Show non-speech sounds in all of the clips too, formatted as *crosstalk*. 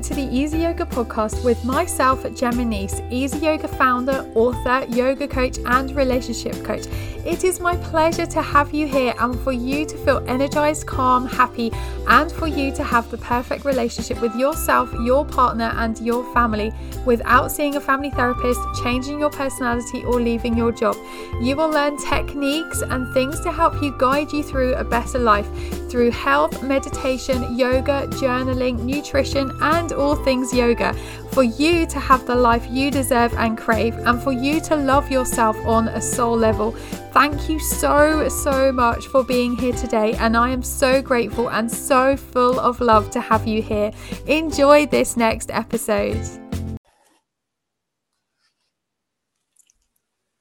to the Easy Yoga podcast with myself, Gemma Nice, Easy Yoga founder, author, yoga coach, and relationship coach. It is my pleasure to have you here and for you to feel energized, calm, happy, and for you to have the perfect relationship with yourself, your partner, and your family without seeing a family therapist, changing your personality, or leaving your job. You will learn techniques and things to help you guide you through a better life through health, meditation, yoga, journaling, nutrition, and all things yoga for you to have the life you deserve and crave, and for you to love yourself on a soul level. Thank you so, so much for being here today, and I am so grateful and so full of love to have you here. Enjoy this next episode.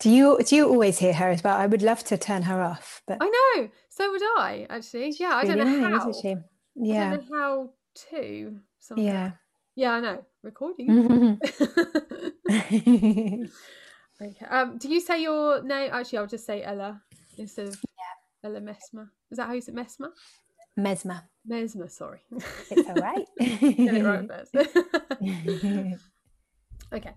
Do you do you always hear her as well? I would love to turn her off, but I know. So would I actually. Yeah, I don't know how. she? I Yeah, don't know how to. Somehow. yeah. Yeah, I know. Recording. Mhm. *laughs* *laughs* okay. Um, do you say your name? Actually, I'll just say Ella instead of Ella Mesmer. Is that how you say Mesmer? Mesmer. Mesmer, sorry. It's all right. *laughs* Get it right first. okay.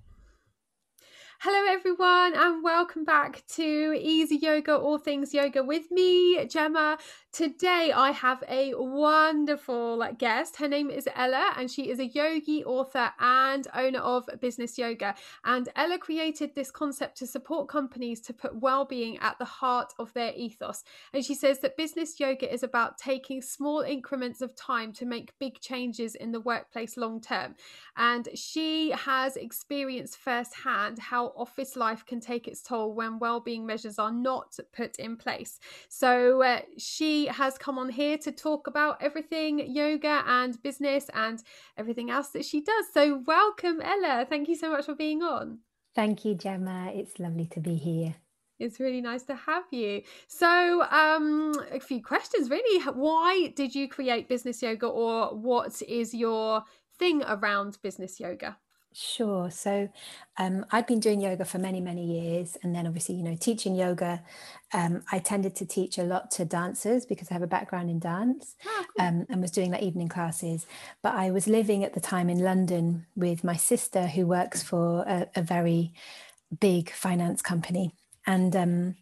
Hello, everyone, and welcome back to Easy Yoga, All Things Yoga with me, Gemma. Today, I have a wonderful guest. Her name is Ella, and she is a yogi, author, and owner of Business Yoga. And Ella created this concept to support companies to put well being at the heart of their ethos. And she says that business yoga is about taking small increments of time to make big changes in the workplace long term. And she has experienced firsthand how office life can take its toll when well-being measures are not put in place. So uh, she has come on here to talk about everything yoga and business and everything else that she does. So welcome Ella. Thank you so much for being on. Thank you, Gemma. It's lovely to be here. It's really nice to have you. So, um, a few questions really. Why did you create business yoga, or what is your thing around business yoga? Sure. So um, I've been doing yoga for many, many years. And then obviously, you know, teaching yoga, um, I tended to teach a lot to dancers because I have a background in dance Ah, cool. um, and was doing like evening classes. But I was living at the time in London with my sister who works for a, a very big finance company. And um,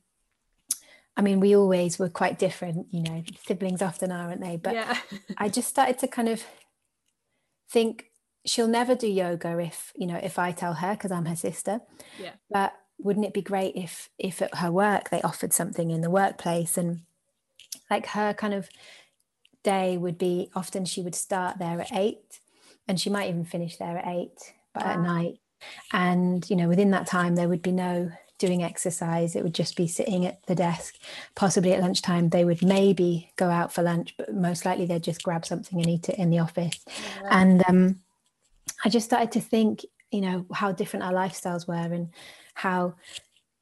I mean, we always were quite different, you know, siblings often are, aren't they? But yeah. I just started to kind of think she'll never do yoga if you know if I tell her because I'm her sister. Yeah. But wouldn't it be great if if at her work they offered something in the workplace and like her kind of day would be often she would start there at eight and she might even finish there at eight but at night and you know within that time there would be no doing exercise it would just be sitting at the desk possibly at lunchtime they would maybe go out for lunch but most likely they'd just grab something and eat it in the office Yeah. and um, I just started to think, you know, how different our lifestyles were and how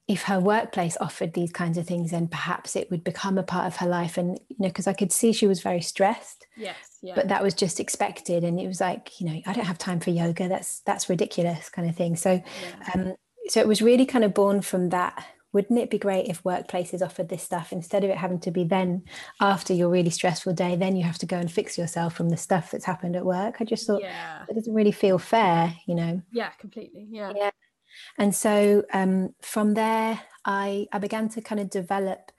if her workplace offered these kinds of things, then perhaps it would become a part of her life. And, you know, because I could see she was very stressed, yes. Yeah. but that was just expected. And it was like, you know, I don't have time for yoga. That's, that's ridiculous kind of thing. So, yeah. um, so it was really kind of born from that. Wouldn't it be great if workplaces offered this stuff instead of it having to be then after your really stressful day, then you have to go and fix yourself from the stuff that's happened at work? I just thought yeah. it doesn't really feel fair, you know. Yeah. Completely. Yeah. Yeah. And so um, from there, I I began to kind of develop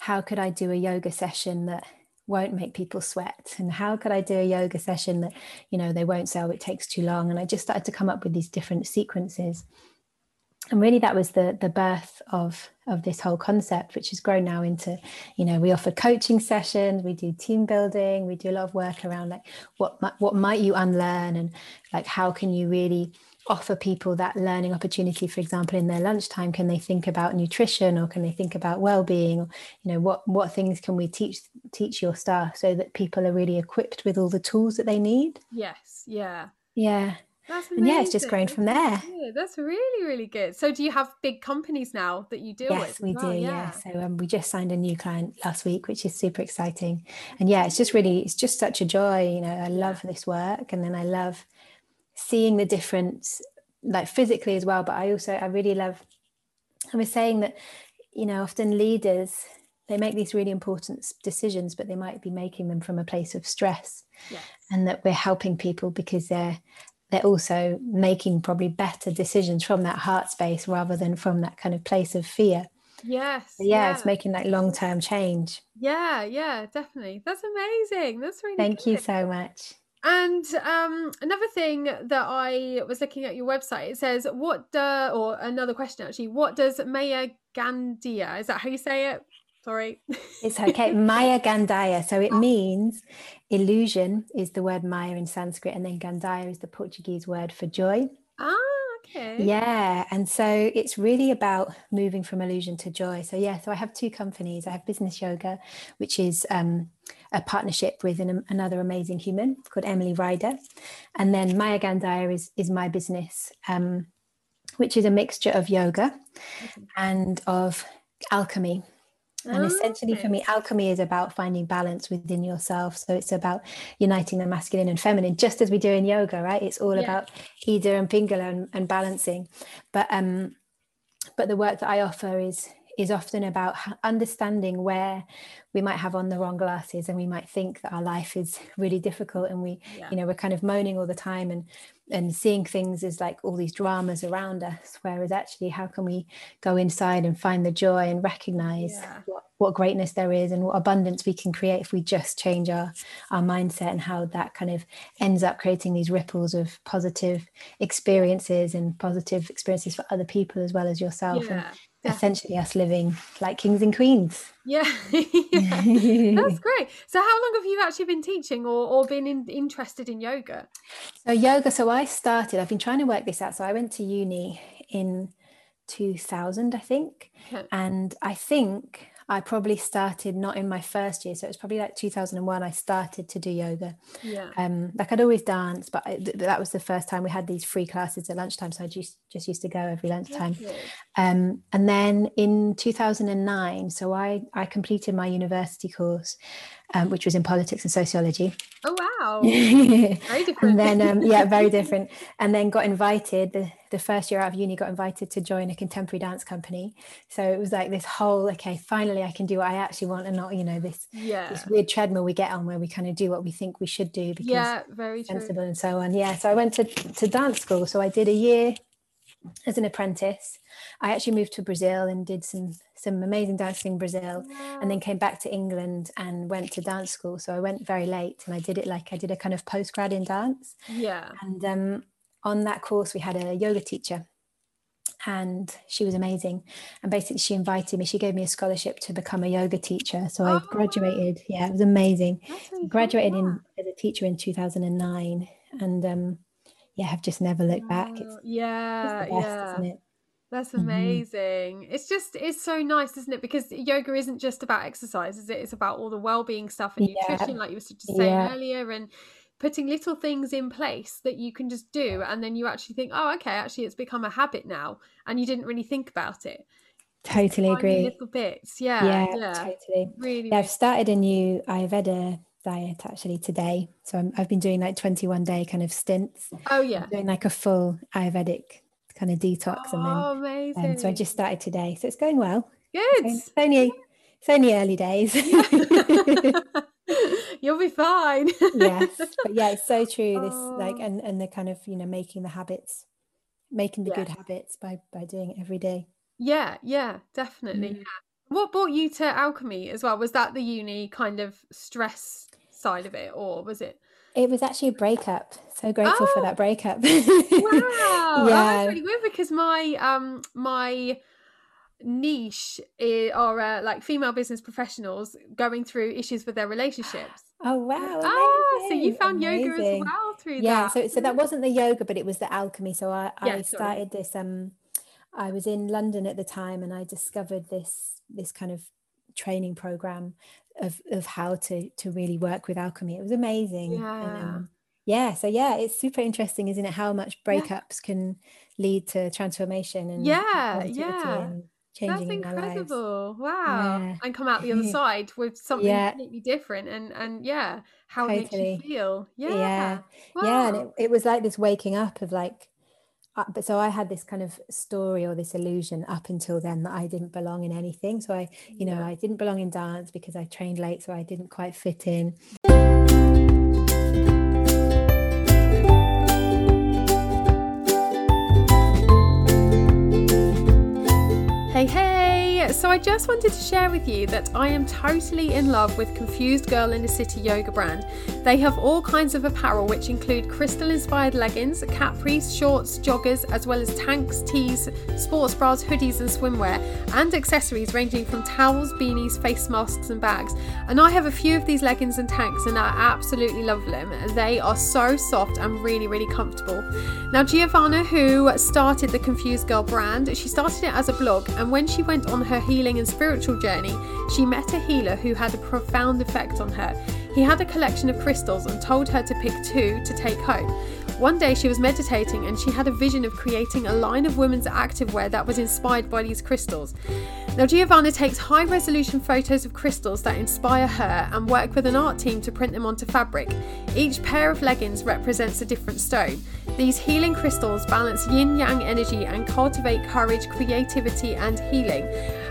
how could I do a yoga session that won't make people sweat, and how could I do a yoga session that you know they won't say oh it takes too long, and I just started to come up with these different sequences. And really, that was the the birth of of this whole concept, which has grown now into, you know, we offer coaching sessions, we do team building, we do a lot of work around like what what might you unlearn, and like how can you really offer people that learning opportunity for example in their lunchtime can they think about nutrition or can they think about well-being or you know what what things can we teach teach your staff so that people are really equipped with all the tools that they need Yes. Yeah. yeah That's and yeah it's just grown from there Yeah, that's really, really good. So, do you have big companies now that you deal with? yes we well? do yeah, so um, we just signed a new client last week which is super exciting and yeah it's just really it's just such a joy you know i love this work and then i love seeing the difference like physically as well but i also i really love i was saying that you know often leaders they make these really important decisions but they might be making them from a place of stress yes. and that we're helping people because they're they're also making probably better decisions from that heart space rather than from that kind of place of fear yes yeah, yeah, it's making like long-term change yeah yeah definitely that's amazing that's really thank good. you so much and um, another thing that I was looking at your website, it says, "What do, or another question actually, what does Maya Gandia? Is that how you say it? Sorry. It's okay. *laughs* Maya Gandaya. So it means illusion is the word Maya in Sanskrit, and then Gandaya is the Portuguese word for joy. Ah, okay. Yeah. And so it's really about moving from illusion to joy. So, yeah, so I have two companies. I have Business Yoga, which is um, a partnership with an, another amazing human called Emily Ryder. And then Maya Gandaya is, is my business, um, which is a mixture of yoga and of alchemy. And essentially, for me, alchemy is about finding balance within yourself. So it's about uniting the masculine and feminine, just as we do in yoga, right? It's all yeah. about Ida and Pingala and, and, balancing. But um, but the work that I offer is is often about understanding where we might have on the wrong glasses and we might think that our life is really difficult and we yeah. you know we're kind of moaning all the time and and seeing things as like all these dramas around us whereas actually how can we go inside and find the joy and recognize yeah. what, what greatness there is and what abundance we can create if we just change our our mindset and how that kind of ends up creating these ripples of positive experiences and positive experiences for other people as well as yourself yeah. and essentially us living like kings and queens. Yeah, yeah. *laughs* *laughs* that's great. So how long have you actually been teaching or, or been in, interested in yoga? So yoga so i started i've been trying to work this out. So i went to uni in 2000 i think. Okay. and i think I probably started not in my first year, so it was probably like 2001. I started to do yoga. Yeah. Um, like I'd always dance, but I, th- that was the first time we had these free classes at lunchtime, so I just just used to go every lunchtime. Um, and then in 2009, so I I completed my university course, um, which was in politics and sociology. Oh wow! *laughs* very different. and then um, yeah, very *laughs* different. And then got invited the, the first year out of uni, got invited to join a contemporary dance company. So it was like this whole okay, finally I can do what I actually want, and not you know this yeah this weird treadmill we get on where we kind of do what we think we should do because yeah, very sensible true. and so on. Yeah, so I went to to dance school. So I did a year as an apprentice. I actually moved to Brazil and did some some amazing dancing in Brazil, wow. and then came back to England and went to dance school. So I went very late, and I did it like I did a kind of post grad in dance. Yeah. And um, on that course, we had a yoga teacher, and she was amazing. And basically, she invited me. She gave me a scholarship to become a yoga teacher. So I oh, graduated. Yeah, it was amazing. Really graduated cool. in as a teacher in two thousand and nine, and um, yeah, I've just never looked back. It's, yeah, it's best, yeah. That's mm-hmm. amazing. Mm-hmm. It's just it's so nice, isn't it? Because yoga isn't just about exercise, is it? It's about all the well-being stuff and yeah. nutrition, like you were just saying yeah. earlier, and putting little things in place that you can just do, and then you actually think, oh, okay, actually, it's become a habit now, and you didn't really think about it. Totally agree. Little bits, yeah, yeah, yeah. totally. Really, yeah, I've started a new Ayurveda diet actually today. So i have been doing like 21 day kind of stints. Oh yeah. I'm doing like a full Ayurvedic kind of detox. Oh, and then, oh, amazing. Um, so I just started today. So it's going well. Good. It's only, it's only early days. *laughs* You'll be fine. yes. But yeah, it's so *laughs* true. This oh. like, and, and the kind of, you know, making the habits, making the yeah. good habits by, by doing it every day. Yeah. Yeah, definitely. Mm. Yeah. What brought you to alchemy as well? Was that the uni kind of stress side of it, or was it? It was actually a breakup. So grateful oh, for that breakup. wow, *laughs* yeah, that's really weird because my um my niche are uh, like female business professionals going through issues with their relationships. *gasps* Oh wow! Ah, so you found amazing. yoga as well through yeah, that. so so that wasn't the yoga, but it was the alchemy. So I yeah, I started sorry. this um I was in London at the time and I discovered this this kind of training program of of how to to really work with alchemy. It was amazing. Yeah. And, um, yeah. So yeah, it's super interesting, isn't it? How much breakups yeah. can lead to transformation and yeah, yeah. And changing That's incredible. Wow. Yeah. And come out the other *laughs* side with something yeah. completely different and and yeah, how totally. it makes you feel. Yeah. Yeah. Wow. Yeah. And it, it was like this waking up of like but so I had this kind of story or this illusion up until then that I didn't belong in anything. So I, you know, I didn't belong in dance because I trained late, so I didn't quite fit in. So I just wanted to share with you that I am totally in love with Confused Girl in the City yoga brand. They have all kinds of apparel, which include crystal inspired leggings, capris, shorts, joggers, as well as tanks, tees, sports bras, hoodies, and swimwear, and accessories ranging from towels, beanies, face masks, and bags. And I have a few of these leggings and tanks, and I absolutely love them. They are so soft and really, really comfortable. Now, Giovanna, who started the Confused Girl brand, she started it as a blog, and when she went on her healing and spiritual journey, she met a healer who had a profound effect on her. He had a collection of crystals and told her to pick two to take home. One day she was meditating and she had a vision of creating a line of women's activewear that was inspired by these crystals. Now, Giovanna takes high resolution photos of crystals that inspire her and work with an art team to print them onto fabric. Each pair of leggings represents a different stone. These healing crystals balance yin yang energy and cultivate courage, creativity, and healing.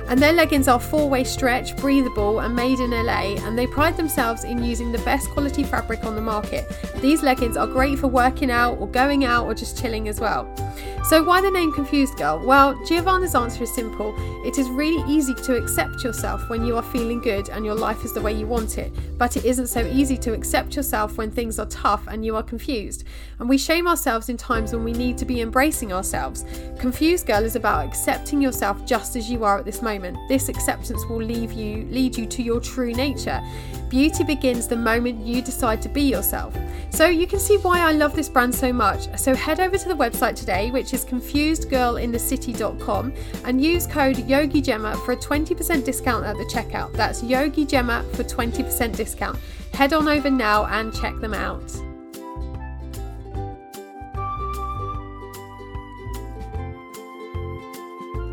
And their leggings are four way stretch, breathable, and made in LA, and they pride themselves in using the best quality fabric on the market. These leggings are great for working out or going out or just chilling as well. So, why the name Confused Girl? Well, Giovanna's answer is simple. It is really easy to accept yourself when you are feeling good and your life is the way you want it, but it isn't so easy to accept yourself when things are tough and you are confused. And we shame ourselves in times when we need to be embracing ourselves. Confused Girl is about accepting yourself just as you are at this moment. This acceptance will leave you lead you to your true nature. Beauty begins the moment you decide to be yourself. So you can see why I love this brand so much. So head over to the website today, which is confusedgirlinthecity.com, and use code YogiGemma for a 20% discount at the checkout. That's YogiGemma for 20% discount. Head on over now and check them out.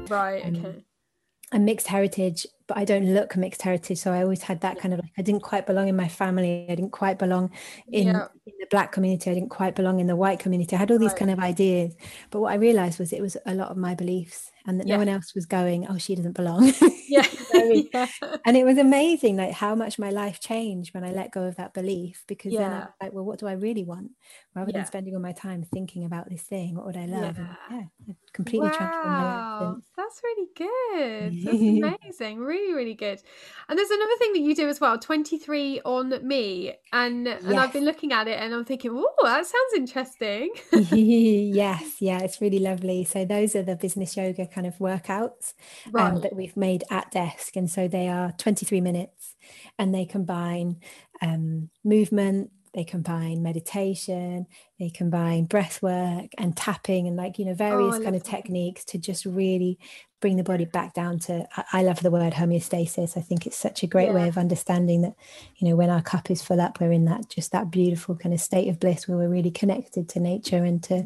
Right, Um, okay. I'm mixed heritage, but I don't look mixed heritage. So I always had that kind of like I didn't quite belong in my family. I didn't quite belong in, Yeah. in the black community. I didn't quite belong in the white community. I had all these Right. kind of ideas. But what I realized was it was a lot of my beliefs and that Yeah. no one else was going, oh, she doesn't belong. *laughs* Yeah. *laughs* Yeah. and it was amazing like how much my life changed when I let go of that belief because then I was like, well, what do I really want? Rather Yeah. than spending all my time thinking about this thing, what would I love? And Yeah. yeah, it completely transformed my life. Wow, that's really good. *laughs* That's amazing. Really, really good. And there's another thing that you do as well, 23 on me. And and I've been looking at it and I'm thinking, oh, that sounds interesting. *laughs* *laughs* yes, yeah, it's really lovely. So those are the business yoga kind of workouts um, that we've made at desk, and so they are 23 minutes, and they combine um, movement, they combine meditation, they combine breath work and tapping, and like you know oh, various Oh, kind of that. techniques to just really bring the body back down to. I, I love the word homeostasis. I think it's such a great way of understanding that you know when our cup is full up, we're in that just that beautiful kind of state of bliss where we're really connected to nature and to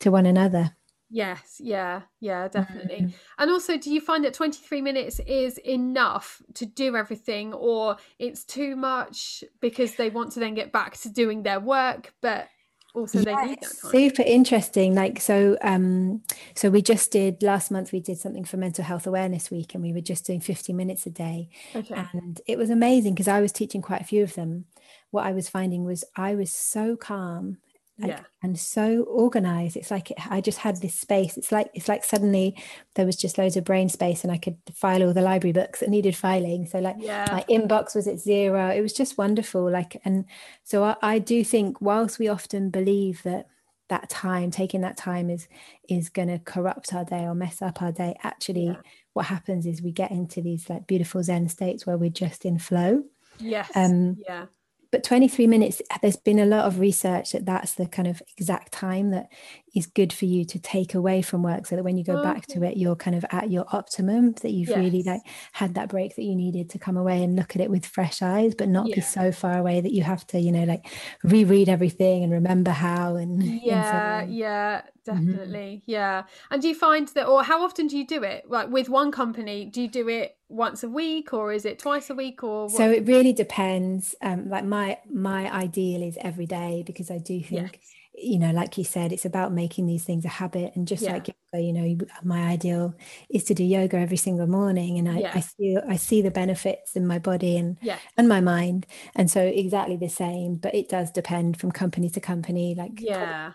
to one another. Yes, yeah, yeah, definitely. Mm. And also, do you find that 23 minutes is enough to do everything, or it's too much because they want to then get back to doing their work, but also they need that time? super interesting. Like so, um, so we just did last month. We did something for Mental Health Awareness Week, and we were just doing fifty minutes a day, Okay. and it was amazing because I was teaching quite a few of them. What I was finding was I was so calm, like, Yeah. and so organized. It's like it, I just had this space. It's like it's like suddenly there was just loads of brain space, and I could file all the library books that needed filing. So like Yeah. my inbox was at zero. It was just wonderful. Like, and so I, I do think whilst we often believe that that time, taking that time is is going to corrupt our day or mess up our day, actually Yeah. what happens is we get into these like beautiful Zen states where we're just in flow. Yes. Um, yeah. But 23 minutes, there's been a lot of research that that's the kind of exact time that is good for you to take away from work so that when you go back to it, you're kind of at your optimum, that you've really like had that break that you needed to come away and look at it with fresh eyes, but not Yeah. be so far away that you have to, you know, like reread everything and remember how and, and so Yeah, on. yeah, Mm-hmm. definitely. Yeah. And do you find that, or how often do you do it? Like with one company, do you do it once a week or is it twice a week or what? So it really depends. Um, like my my ideal is every day because I do think Yes. You know like you said it's about making these things a habit and just Yeah. like yoga, you know my ideal is to do yoga every single morning and I, Yeah. I see I see the benefits in my body and Yeah. and my mind and so exactly the same but it does depend from company to company like Yeah.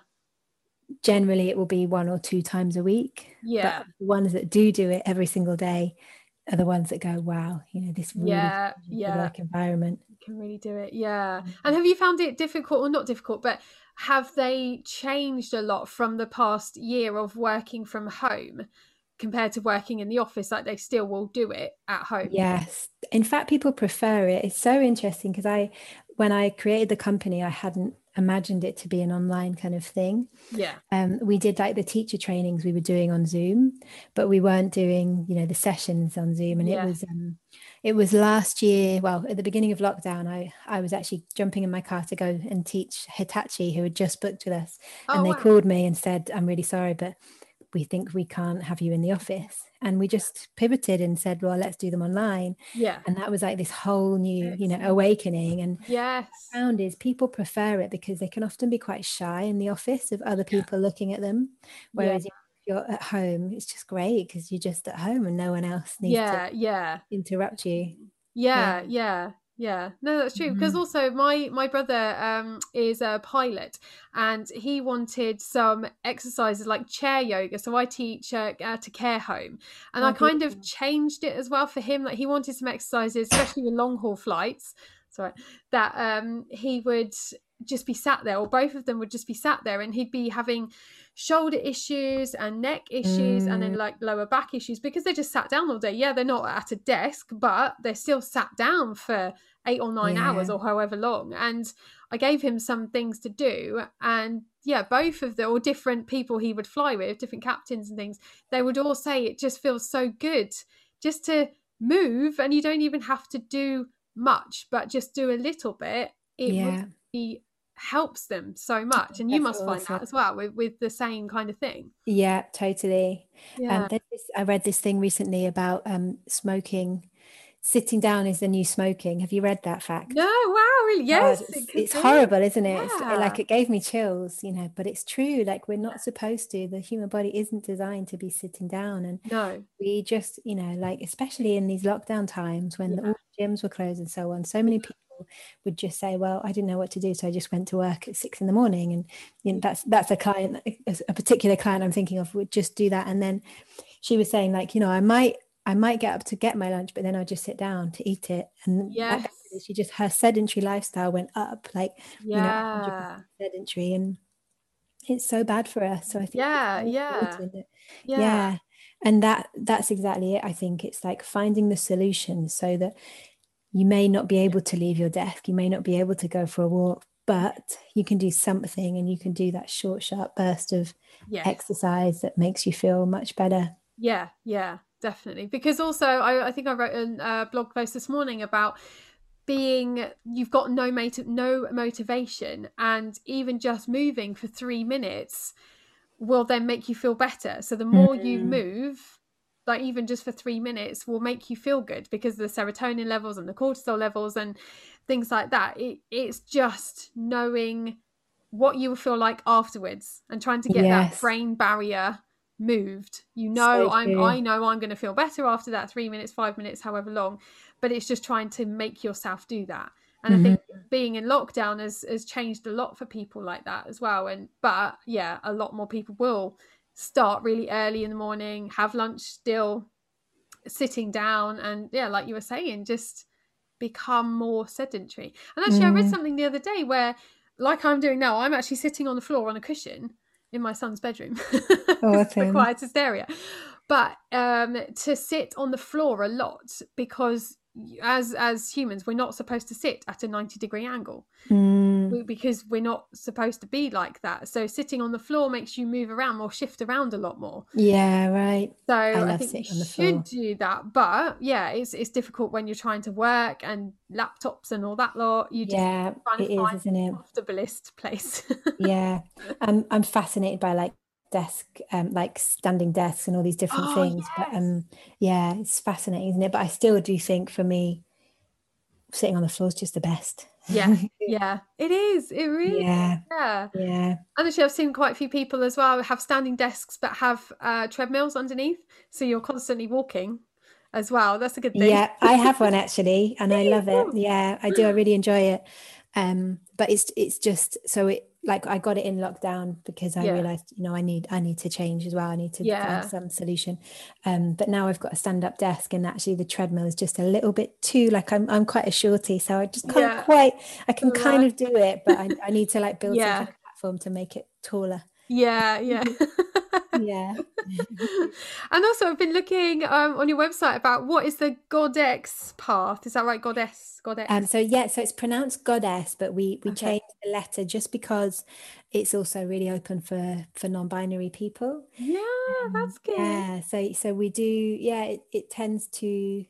generally it will be one or two times a week Yeah. but the ones that do do it every single day are the ones that go wow you know this really Yeah. Yeah. work environment can really do it yeah Mm-hmm. and have you found it difficult or not difficult but have they changed a lot from the past year of working from home compared to working in the office like they still will do it at home Yes. In fact, people prefer it. It's so interesting because I, when I created the company, I hadn't imagined it to be an online kind of thing. yeah Um, we did like the teacher trainings we were doing on Zoom, but we weren't doing, you know, the sessions on Zoom. And Yeah. it was, um, it was last year. Well, at the beginning of lockdown, I I was actually jumping in my car to go and teach Hitachi, who had just booked with us, oh and they wow. called me and said, "I'm really sorry, but we think we can't have you in the office." And we just pivoted and said, "Well, let's do them online." yeah and that was like this whole new you know awakening and yes found is people prefer it because they can often be quite shy in the office of other people looking at them whereas if you're at home it's just great because you're just at home and no one else needs yeah yeah. to interrupt you. Yeah. Yeah yeah no that's true because Mhm. also my my brother um is a pilot and he wanted some exercises like chair yoga so i teach uh, at a care home and Oh, i kind of changed it as well for him like he wanted some exercises especially with long haul flights sorry that um he would just be sat there or both of them would just be sat there and he'd be having shoulder issues and neck issues and then Mm. like lower back issues because they just sat down all day. Yeah they're not at a desk but they're still sat down for eight or nine hours or however long. And i gave him some things to do and yeah both of the or different people he would fly with different captains and things they would all say it just feels so good just to move and you don't even have to do much but just do a little bit. It yeah. really helps them so much and you That's must find that as well with, with the same kind of thing yeah totally yeah um, there's this, i read this thing recently about um, smoking sitting down is the new smoking have you read that fact no wow really God, yes it's, it it's horrible, isn't it? It's Yeah. like it gave me chills, you know, but it's true. Like we're not supposed to. The human body isn't designed to be sitting down. And no we just, you know, like especially in these lockdown times when Yeah. the gyms were closed and so on, so many mm. people would just say, Well, I didn't know what to do. So I just went to work at six in the morning. And you know, that's that's a client, a particular client I'm thinking of would just do that. And then she was saying, like, you know, I might I might get up to get my lunch, but then I'll just sit down to eat it. And yeah, she just her sedentary lifestyle went up, like you know, 100% yeah sedentary, and it's so bad for us. So I think Yeah, yeah. yeah yeah. And that that's exactly it. I think it's like finding the solution so that you may not be able to leave your desk, you may not be able to go for a walk, but you can do something and you can do that short, sharp burst of yes. exercise that makes you feel much better. Yeah, yeah, definitely. Because also, I, I think I wrote a uh, blog post this morning about being you've got no mot- no motivation, and even just moving for three minutes will then make you feel better. So the more you Mm. move, like even just for three minutes, will make you feel good because the serotonin levels and the cortisol levels and things like that. It, it's just knowing what you will feel like afterwards and trying to get that brain barrier moved you know So i'm i know i'm going to feel better after that three minutes five minutes however long but it's just trying to make yourself do that and i think Mm-hmm. being in lockdown has has changed a lot for people like that as well and but yeah a lot more people will start really early in the morning have lunch still sitting down and yeah like you were saying just become more sedentary and actually i read Mm. something the other day where like i'm doing now i'm actually sitting on the floor on a cushion in my son's bedroom *laughs* it's the quietest area but um to sit on the floor a lot because as as humans we're not supposed to sit at a 90 degree angle Mm, we, because we're not supposed to be like that so sitting on the floor makes you move around or shift around a lot more yeah, right. so I, love think you sitting on the should do that. But yeah, it's it's difficult when you're trying to work and laptops and all that lot. You just Yeah, it is, find isn't it? the comfortablest place. *laughs* Yeah. I'm I'm fascinated by like desk, um, like standing desks and all these different Oh, things. But um, yeah, it's fascinating, isn't it? But I still do think for me, sitting on the floor is just the best. Yeah, *laughs* yeah, it is. It really, yeah, yeah, yeah. And actually, I've seen quite a few people as well have standing desks but have uh, treadmills underneath, so you're constantly walking as well. That's a good thing. Yeah, I have one actually, and I *laughs* love it. Yeah, I do. I really enjoy it. Um, but it's it's just so it like I got it in lockdown because I Yeah. realized you know I need I need to change as well. I need to Yeah. find some solution. Um, but now I've got a stand up desk, and actually the treadmill is just a little bit too like I'm I'm quite a shorty, so I just can't Yeah. quite. I can Right. kind of do it, but I, I need to like build some Yeah. kind of platform to make it taller. Yeah, yeah. *laughs* Yeah. *laughs* and also, I've been looking um, on your website about what is the Godex path. Is that right? Goddess, goddess. Um, so yeah, so it's pronounced goddess, but we we Okay. changed the letter just because it's also really open for for non-binary people. yeah, Um, that's good. Yeah, so so we do. Yeah, it, it tends to.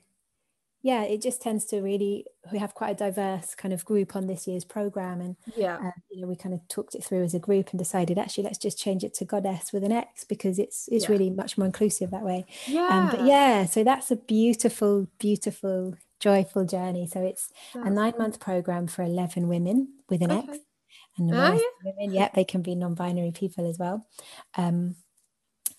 Yeah, it just tends to really. We have quite a diverse kind of group on this year's program, and Yeah, uh, you know we kind of talked it through as a group and decided actually let's just change it to goddess with an X because it's it's Yeah. really much more inclusive that way. yeah. Um, but yeah, so that's a beautiful, beautiful, joyful journey. So it's a nine month program for 11 women with an X. And the Oh, of women, yeah, they can be non binary people as well. Um,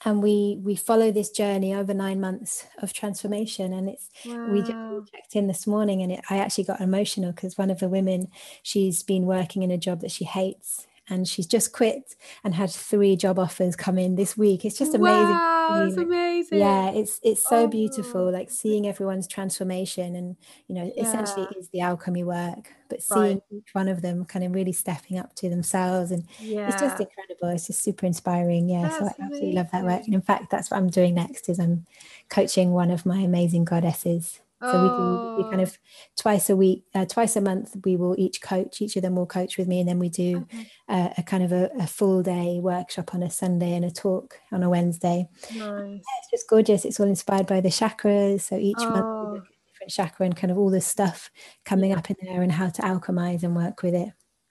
and we we follow this journey over nine months of transformation. And it's we just checked in this morning and it, i actually got emotional because one of the women she's been working in a job that she hates and she's just quit and had three job offers come in this week it's just amazing Wow, that's like, amazing. yeah it's it's so Oh. beautiful like seeing everyone's transformation and you know essentially Yeah. it is the alchemy work but seeing Right. each one of them kind of really stepping up to themselves and Yeah. it's just incredible it's just super inspiring yeah so i That's absolutely love that work and in fact that's what i'm doing next is i'm coaching one of my amazing goddesses so we do we kind Oh. of twice a week uh, twice a month we will each coach each of them will coach with me and then we do Okay. uh, a kind of a, a full day workshop on a sunday and a talk on a wednesday Nice. it's just gorgeous it's all inspired by the chakras so each month we Oh, look at different chakra and kind of all this stuff coming up in there and how to alchemize and work with it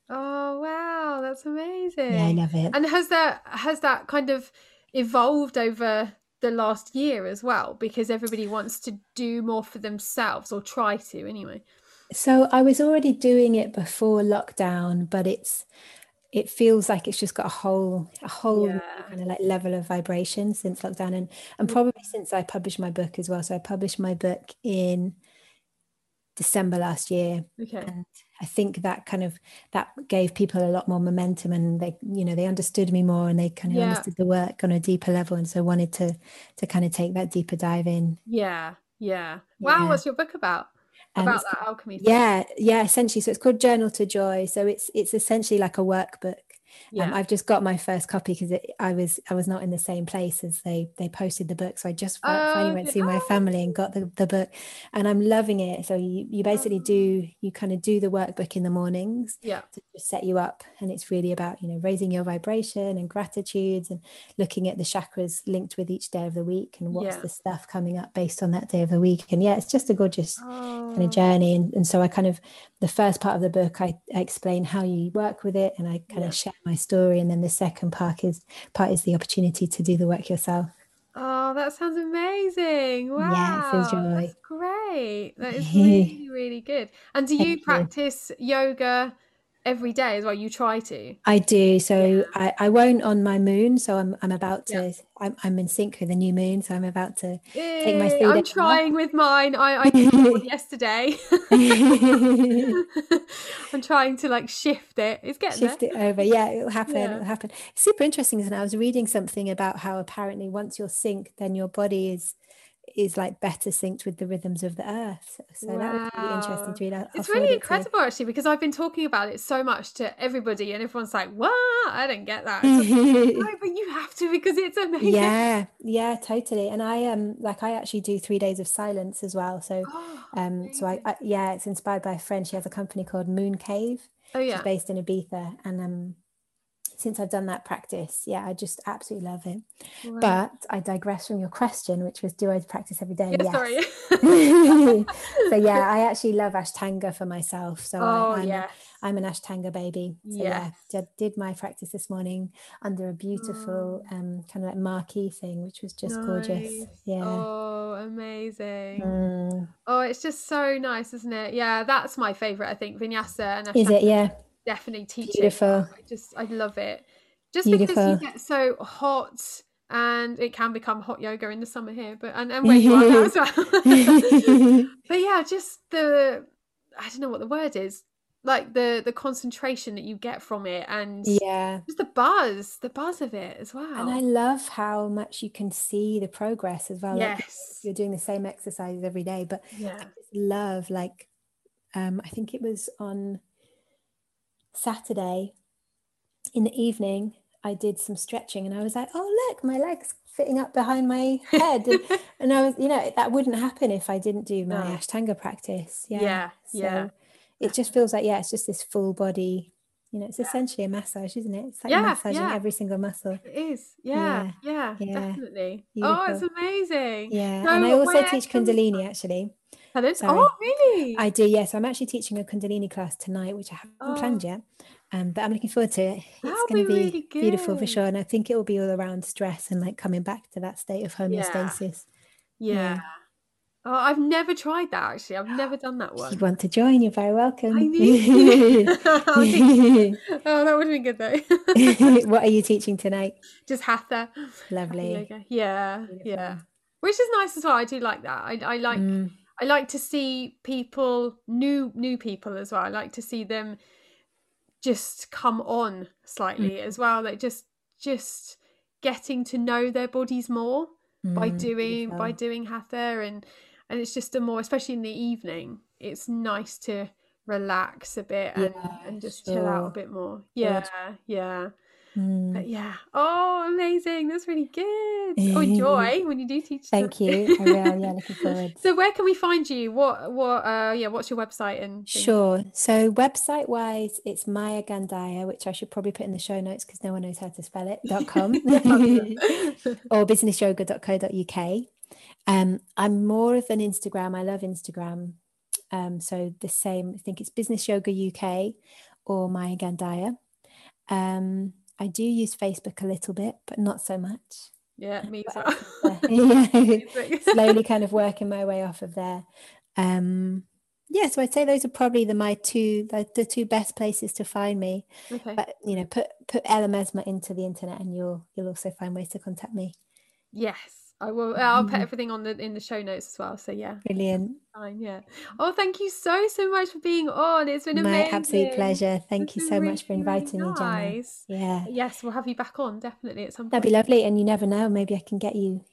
oh wow, that's amazing. yeah i love it And has that has that kind of evolved over the last year as well? Because everybody wants to do more for themselves or try to anyway. So I was already doing it before lockdown, but it's it feels like it's just got a whole a whole Yeah. kind of like level of vibration since lockdown and and Mm. probably since I published my book as well. So I published my book in December last year Okay. and I think that kind of that gave people a lot more momentum and they you know they understood me more and they kind of Yeah. understood the work on a deeper level and so wanted to to kind of take that deeper dive in. Yeah. Yeah. Wow, Yeah. what's your book about? Um, About it's that alchemy thing. Yeah, yeah, essentially. So it's called Journal to Joy. So it's it's essentially like a workbook. Yeah. Um, I've just got my first copy because I was I was not in the same place as they they posted the book. So I just Oh, finally went to see my Oh. family and got the, the book, and I'm loving it. So you you basically do you kind of do the workbook in the mornings yeah. to just set you up, and it's really about you know raising your vibration and gratitudes and looking at the chakras linked with each day of the week and what's Yeah. the stuff coming up based on that day of the week. And yeah, it's just a gorgeous kind Oh. of journey and, and so i kind of the first part of the book I, I explain how you work with it and i kind Yeah. of share my story and then the second part is part is the opportunity to do the work yourself Oh, that sounds amazing. Wow. Yeah, it feels joy. That's great. That is *laughs* really, really good. And do you. practice yoga every day as well? You try to? i do so. I, I won't on my moon so i'm, I'm about to Yeah. I'm, I'm in sync with the new moon so i'm about to Take my I'm trying with mine. I, I *laughs* yesterday. *laughs* I'm trying to like shift it. It's getting shift there. it over yeah it'll happen Yeah. it'll happen it's super interesting isn't it i was reading something about how apparently once you're synced then your body is is like better synced with the rhythms of the earth so that would be interesting to read I'll, I'll It's really it incredible actually because I've been talking about it so much to everybody and everyone's like, "What? I don't get that." Like, *laughs* no, but you have to because it's amazing. yeah yeah totally and i um like i actually do three days of silence as well so *gasps* Oh, um so I. I yeah it's inspired by a friend she has a company called moon cave oh she's yeah. based in ibiza and um since I've done that practice, yeah, I just absolutely love it. But I digress from your question, which was, do I practice every day? Yeah, yes. Sorry. *laughs* so yeah, I actually love Ashtanga for myself. So oh, I, am yes. I'm an Ashtanga baby. So yes. yeah, did my practice this morning under a beautiful oh. um, kind of like marquee thing, which was just nice. gorgeous. Yeah. Oh, amazing. Mm. Oh, it's just so nice, isn't it? Yeah, that's my favorite. I think vinyasa and Ashtanga. Is it? Yeah. Definitely teach Beautiful. I just I love it. Just Beautiful. because you get so hot and it can become hot yoga in the summer here, but and, and where you are now as *laughs* well. *laughs* but yeah, just the I don't know what the word is like the the concentration that you get from it and yeah just the buzz the buzz of it as well and i love how much you can see the progress as well yes like you're doing the same exercises every day but yeah I love like um i think it was on saturday in the evening i did some stretching and i was like oh look my legs fitting up behind my head. And, *laughs* and i was you know that wouldn't happen if i didn't do my ashtanga practice. Yeah. Yeah so, yeah. it just feels like yeah it's just this full body you know it's essentially a massage isn't it? It's like yeah, massaging yeah. every single muscle. It is. Yeah yeah, yeah, yeah. definitely. Beautiful. oh it's amazing. Yeah so and i also teach kundalini actually oh really i do yes i'm actually teaching a kundalini class tonight which i haven't oh. planned yet um, but i'm looking forward to it it's going to be, really beautiful for sure and i think it will be all around stress and like coming back to that state of homeostasis yeah. Oh, I've never tried that actually. I've never done that *gasps* one. If you want to join, you're very welcome. I *laughs* need *laughs* oh, that would have been good though. *laughs* what are you teaching tonight? Just hatha. Lovely. Hatha yeah, yeah. Which is nice as well. I do like that. I, I like mm. I like to see people new new people as well. I like to see them just come on slightly mm. as well. Like just just getting to know their bodies more mm, by doing by doing hatha and and it's just a more especially in the evening it's nice to relax a bit and, yeah, and just sure. chill out a bit more yeah yeah mm. but yeah. Oh amazing. That's really good. Oh joy when you do teach thank them. you. I will. Yeah looking *laughs* forward. So where can we find you? What what uh yeah what's your website and things? sure. So website wise it's maya gandaya which i should probably put in the show notes because no one knows how to spell it. Dot com. *laughs* *laughs* Or businessyoga.co.uk um, I'm more of an Instagram. I love Instagram. Um, so the same, I think it's Business Yoga UK or Maya Gandaya. Um, I do use Facebook a little bit, but not so much. Yeah, me as well. *laughs* *laughs* yeah, slowly kind of working my way off of there. Um, yeah, so I'd say those are probably the my two the, the two best places to find me. Okay. But you know, put put Ella Mesmer into the internet, and you'll you'll also find ways to contact me. Yes, I will. I'll put mm-hmm. everything on the in the show notes as well. So yeah, brilliant. Fine, yeah. Oh, thank you so so much for being on. It's been my amazing. absolute pleasure. Thank it's you so really, much for inviting really nice. me, Gemma. Yeah. Yes, we'll have you back on definitely at some point. That'd be lovely. And you never know, maybe I can get you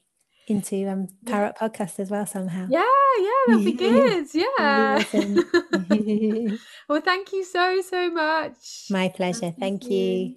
into um Parrot podcast as well somehow. Yeah, yeah, that'd be *laughs* good. Yeah. *laughs* well, thank you so so much. My pleasure. Thank, thank you. you.